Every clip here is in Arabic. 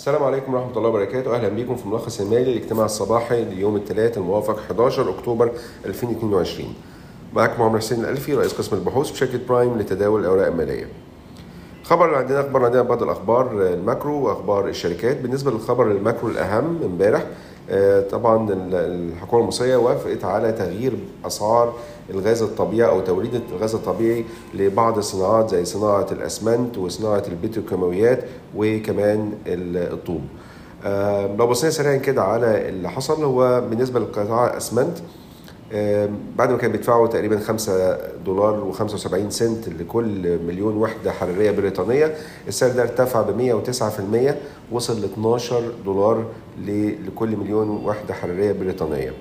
السلام عليكم ورحمة الله وبركاته، أهلا بكم في ملخص المالي الاجتماع الصباحي ليوم الثلاث الموافق 11 أكتوبر 2022. معكم عمر حسين الألفي رئيس قسم البحوث بشركة برايم لتداول الأوراق المالية. خبر عندنا أخبار عندنا بعض الأخبار ال macro وأخبار الشركات، بالنسبة للخبر ال macro الأهم امبارح آه، طبعا الحكومة المصرية وافقت على تغيير أسعار الغاز الطبيعي أو توريد الغاز الطبيعي لبعض الصناعات زي صناعة الأسمنت وصناعة البتروكيماويات وكمان الطوب. لو بصينا سريعا كده على اللي حصل هو بالنسبة لقطاع الأسمنت آه، بعد ما كانوا بيدفعوا تقريبا 5 دولار و75 سنت لكل مليون وحدة حرارية بريطانية السعر ده ارتفع ب 109% وصل ل 12 دولار لكل مليون وحدة حرارية بريطانية آه،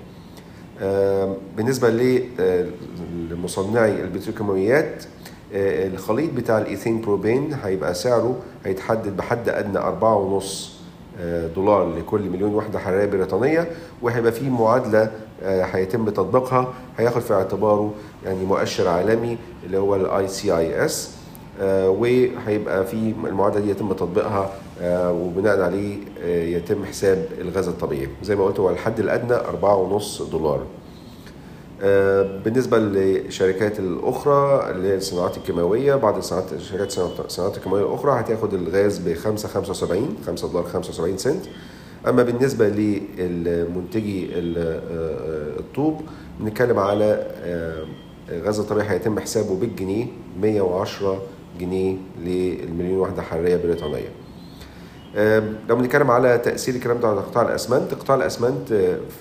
بالنسبة لمصنعي البتروكيماويات آه، الخليط بتاع ال ethane propane هيبقى سعره هيتحدد بحد أدنى 4.5 دولار لكل مليون وحدة حرارية بريطانية وهيبقى في معادلة آه، هيتم تطبيقها هياخد في اعتباره يعني مؤشر عالمي اللي هو ال ICIS وهيبقى في المعادلة دي يتم تطبيقها آه، وبناء عليه آه، يتم حساب الغاز الطبيعي. زي ما قلت هو الحد الأدنى 4.5 دولار. آه، بالنسبة للشركات الأخرى اللي هي الصناعات الكيماوية بعض الصناعات شركات الصناعات الكيماوية الأخرى هتاخد الغاز ب 5 75 5 دولار 75 سنت. أما بالنسبة للمنتجي ال- آه، الطوب بنتكلم على آه، الغاز الطبيعي هيتم حسابه بالجنيه 110 جنيه للمليون وحدة حرارية بريطانية. لو بنتكلم على تأثير الكلام ده على قطاع الأسمنت قطاع الأسمنت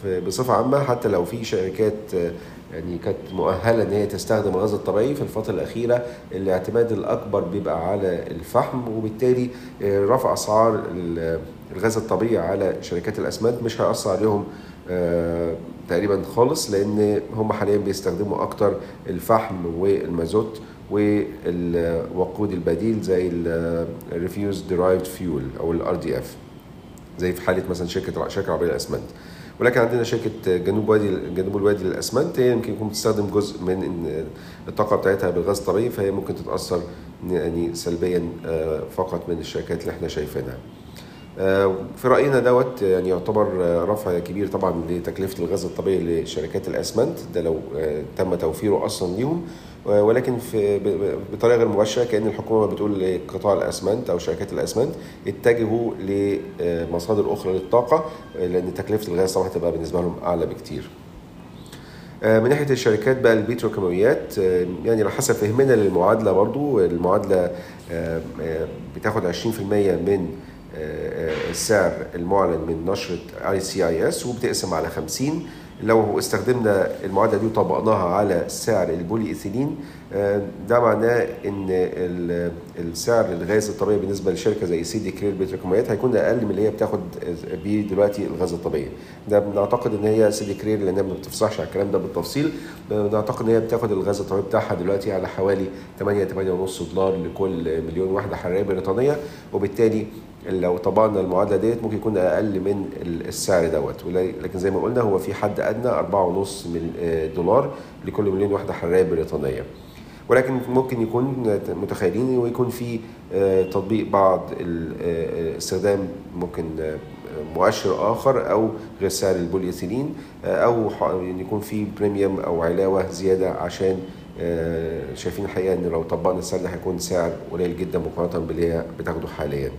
آه، بصفة عامة حتى لو في شركات آه، يعني كانت مؤهلة إن هي تستخدم الغاز الطبيعي في الفترة الأخيرة الاعتماد الأكبر بيبقى على الفحم وبالتالي آه، رفع أسعار ال- الغاز الطبيعي على شركات الأسمنت. مش هيأثر عليهم تقريبا خالص لأن هم حاليا بيستخدموا أكتر الفحم والمازوت. والوقود البديل زي ال refuse derived fuel أو ال RDF زي في حالة مثلا شركة شركة عربية للأسمنت ولكن عندنا شركة جنوب وادي جنوب الوادي للأسمنت هي يمكن يكون بتستخدم جزء من الطاقة بتاعتها بالغاز الطبيعي فهي ممكن تتأثر يعني سلبيا آه، فقط من الشركات اللي إحنا شايفينها. آه، في رأينا دوت يعني يعتبر آه، رفع كبير طبعا لتكلفة الغاز الطبيعي لشركات الأسمنت. ده لو آه، تم توفيره أصلا ليهم. آه، ولكن في بطريقة غير مباشرة كأن الحكومة بتقول لقطاع الأسمنت أو شركات الأسمنت اتجهوا لمصادر أخرى للطاقة آه، لأن تكلفة الغاز طبعا هتبقى بالنسبة لهم أعلى بكتير. آه، من ناحية الشركات بقى البتروكيماويات آه، يعني على حسب فهمنا للمعادلة برضو. المعادلة آه، آه، بتاخد 20% من آه، آه، السعر المعلن من نشرة ICIS وبتقسم على 50 لو استخدمنا المعادلة دي وطبقناها على سعر البولي ايثيلين آه، ده معناه إن ال- السعر الغاز الطبيعي بالنسبة لشركة زي سيدي كرير بتروكيماويات هيكون أقل من اللي هي بتاخد بيه دلوقتي الغاز الطبيعي. ده بنعتقد إن هي سيدي كرير لأنها ما بتفصحش على الكلام ده بالتفصيل بنعتقد إن هي بتاخد الغاز الطبيعي بتاعها دلوقتي على حوالي 8 8.5 دولار لكل مليون وحده حرارية بريطانية وبالتالي لو طبقنا المعادلة ديت ممكن يكون أقل من السعر دوت لكن زي ما قلنا هو في حد أدنى 4.5 مل- آه، دولار لكل مليون وحده حرارية بريطانية ولكن ممكن يكون متخيلين ويكون في آه، تطبيق بعض آه، استخدام ممكن مؤشر آخر أو غير سعر البوليثيلين أو ح- يعني يكون في premium أو علاوة زيادة عشان شايفين الحقيقة إن لو طبقنا السعر ده هيكون سعر قليل جدا مقارنة باللي هي بتاخده حاليا.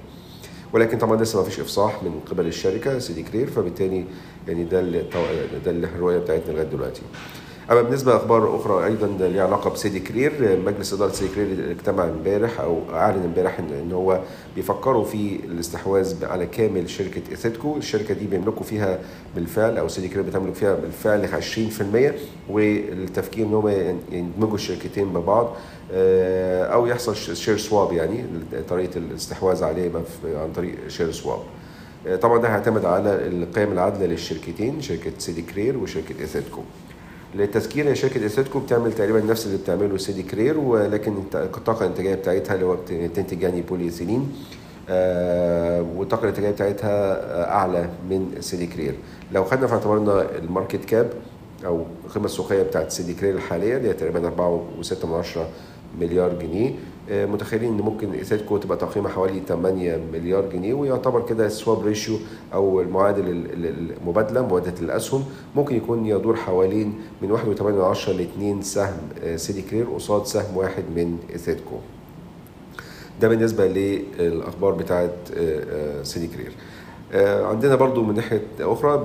ولكن طبعا لسه ما فيش إفصاح من قبل الشركة سيدي كرير فبالتالي يعني ده ده الرؤية بتاعتنا لغاية دلوقتي. أما بالنسبة لأخبار أخرى أيضا ليها علاقة بسيدي كرير مجلس إدارة سيدي كرير اجتمع امبارح أو أعلن امبارح ان هو بيفكروا في الاستحواذ على كامل شركة ايثيدكو الشركة دي بيملكوا فيها بالفعل أو سيدي كرير بتملك فيها بالفعل 20% والتفكير إن هم يدمجوا الشركتين ببعض آه، أو يحصل share swap يعني طريقة الاستحواذ عليه عن طريق share swap آه، طبعا ده هيعتمد على القيم العادلة للشركتين شركة سيدي كرير وشركة ايثيدكو للتذكير هي شركة ايثيدكو بتعمل تقريبا نفس اللي بتعمله سيدي كرير ولكن الطاقة الإنتاجية بتاعتها اللي هو بت- بتنتج يعني بولي ايثيلين آه، والطاقة الإنتاجية بتاعتها آه، أعلى من سيدي كرير. لو خدنا في اعتبارنا ال market cap أو القيمه السوقية بتاعت سيدي كرير الحالية اللي هي تقريبا 4.6 مليار جنيه متخيلين إن ممكن ايثيدكو تبقى تقييمها حوالي 8 مليار جنيه ويعتبر كده ال swap ratio أو المعادل المبادلة مبادلة الأسهم ممكن يكون يدور حوالين من 1.8 ل 2 سهم سيدي كرير قصاد سهم واحد من ايثيدكو ده بالنسبة للأخبار بتاعه سيدي كرير عندنا برضو من ناحية أخرى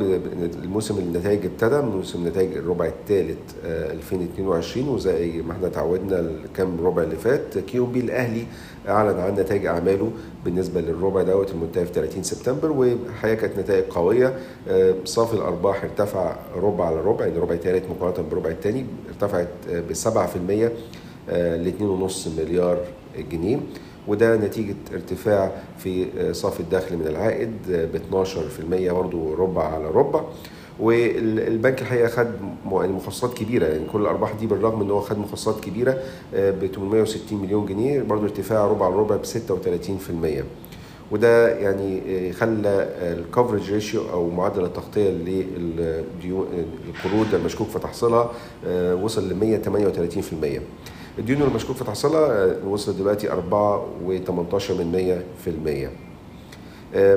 الموسم النتائج ابتدى موسم نتائج الربع الثالث 2022 وزي ما إحنا تعودنا الكام ربع اللي فات QNB الأهلي أعلن عن نتائج أعماله بالنسبة للربع دوت المنتهي في 30 سبتمبر والحقيقة كانت نتائج قوية. صافي الأرباح ارتفع ربع على ربع يعني ربع ثالث مقارنة بالربع الثاني ارتفعت ب 7% ل 2.5 مليار جنيه. وده نتيجة ارتفاع في صافي الدخل من العائد ب 12% برضه ربع على ربع. والبنك الحقيقة خد مخصصات كبيرة يعني كل الأرباح دي بالرغم إن هو خد مخصصات كبيرة ب 860 مليون جنيه برضه ارتفاع ربع على ربع ب 36% وده يعني خلى ال coverage ratio أو معدل التغطية للقروض المشكوك في تحصيلها وصل ل 138% الديون المشكوك في تحصيلها وصلت دلوقتي 4.18 من 100%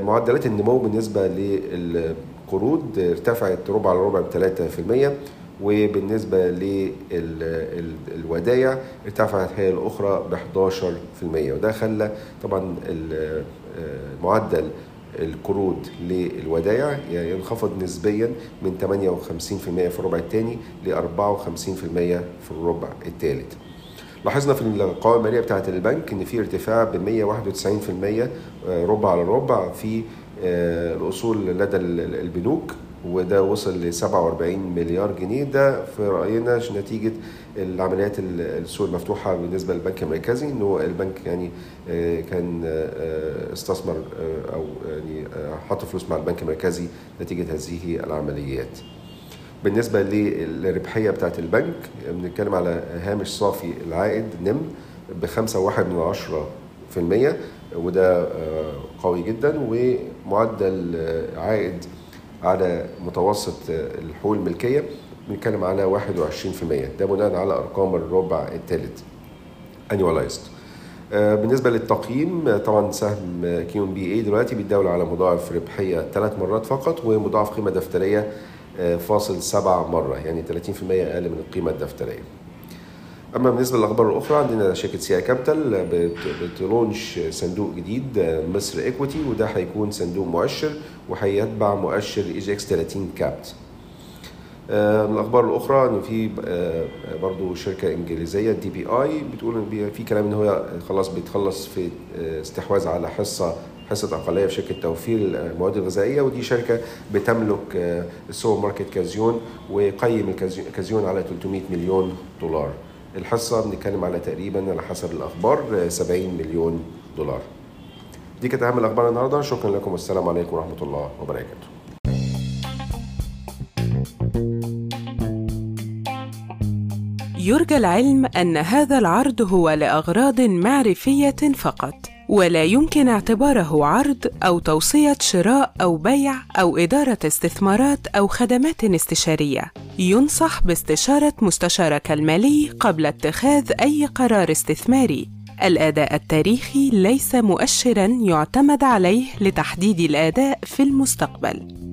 معدلات النمو بالنسبة للقروض ارتفعت ربع على ربع ب 3% وبالنسبة للودايع ارتفعت هي الأخرى ب 11% وده خلى طبعا معدل القروض للودائع ينخفض نسبيا من 58% في الربع الثاني ل 54% في الربع الثالث. لاحظنا في القوائم المالية بتاعة البنك إن في ارتفاع ب 191% ربع على ربع في الأصول لدى البنوك وده وصل ل 47 مليار جنيه ده في رأينا نتيجة العمليات السوق المفتوحة بالنسبة للبنك المركزي انه البنك يعني كان استثمر أو يعني حط فلوس مع البنك المركزي نتيجة هذه العمليات. بالنسبة للربحية بتاعت البنك بنتكلم على هامش صافي العائد نم في المية وده قوي جدا ومعدل عائد على متوسط الحقوق الملكية بنتكلم على 21% ده بناء على أرقام الربع الثالث annualized. بالنسبة للتقييم طبعا سهم QNBA دلوقتي بيتداول على مضاعف ربحية ثلاث مرات فقط ومضاعف قيمة دفترية فاصل سبعة مرة يعني 30% أقل من القيمة الدفترية. أما بالنسبة للأخبار الأخرى عندنا شركة CI Capital بت launch صندوق جديد مصر equity وده هيكون صندوق مؤشر وهيتبع مؤشر EGX 30 capped. من الأخبار الأخرى إن في برضو شركة إنجليزية DPI بتقول إن في كلام إن هو خلاص بيتخلص في استحواذ على حصة حصة اقليه في شركة توفير المواد الغذائية ودي شركة بتملك السوبر ماركت كازيون وقيم الكازيون على 300 مليون دولار. الحصة بنتكلم على تقريبا على حسب الأخبار 70 مليون دولار. دي كانت أهم الأخبار النهارده. شكرا لكم. والسلام عليكم ورحمة الله وبركاته. يرجى العلم أن هذا العرض هو لأغراض معرفية فقط ولا يمكن اعتباره عرض أو توصية شراء أو بيع أو إدارة استثمارات أو خدمات استشارية. ينصح باستشارة مستشارك المالي قبل اتخاذ أي قرار استثماري. الأداء التاريخي ليس مؤشرا يعتمد عليه لتحديد الأداء في المستقبل.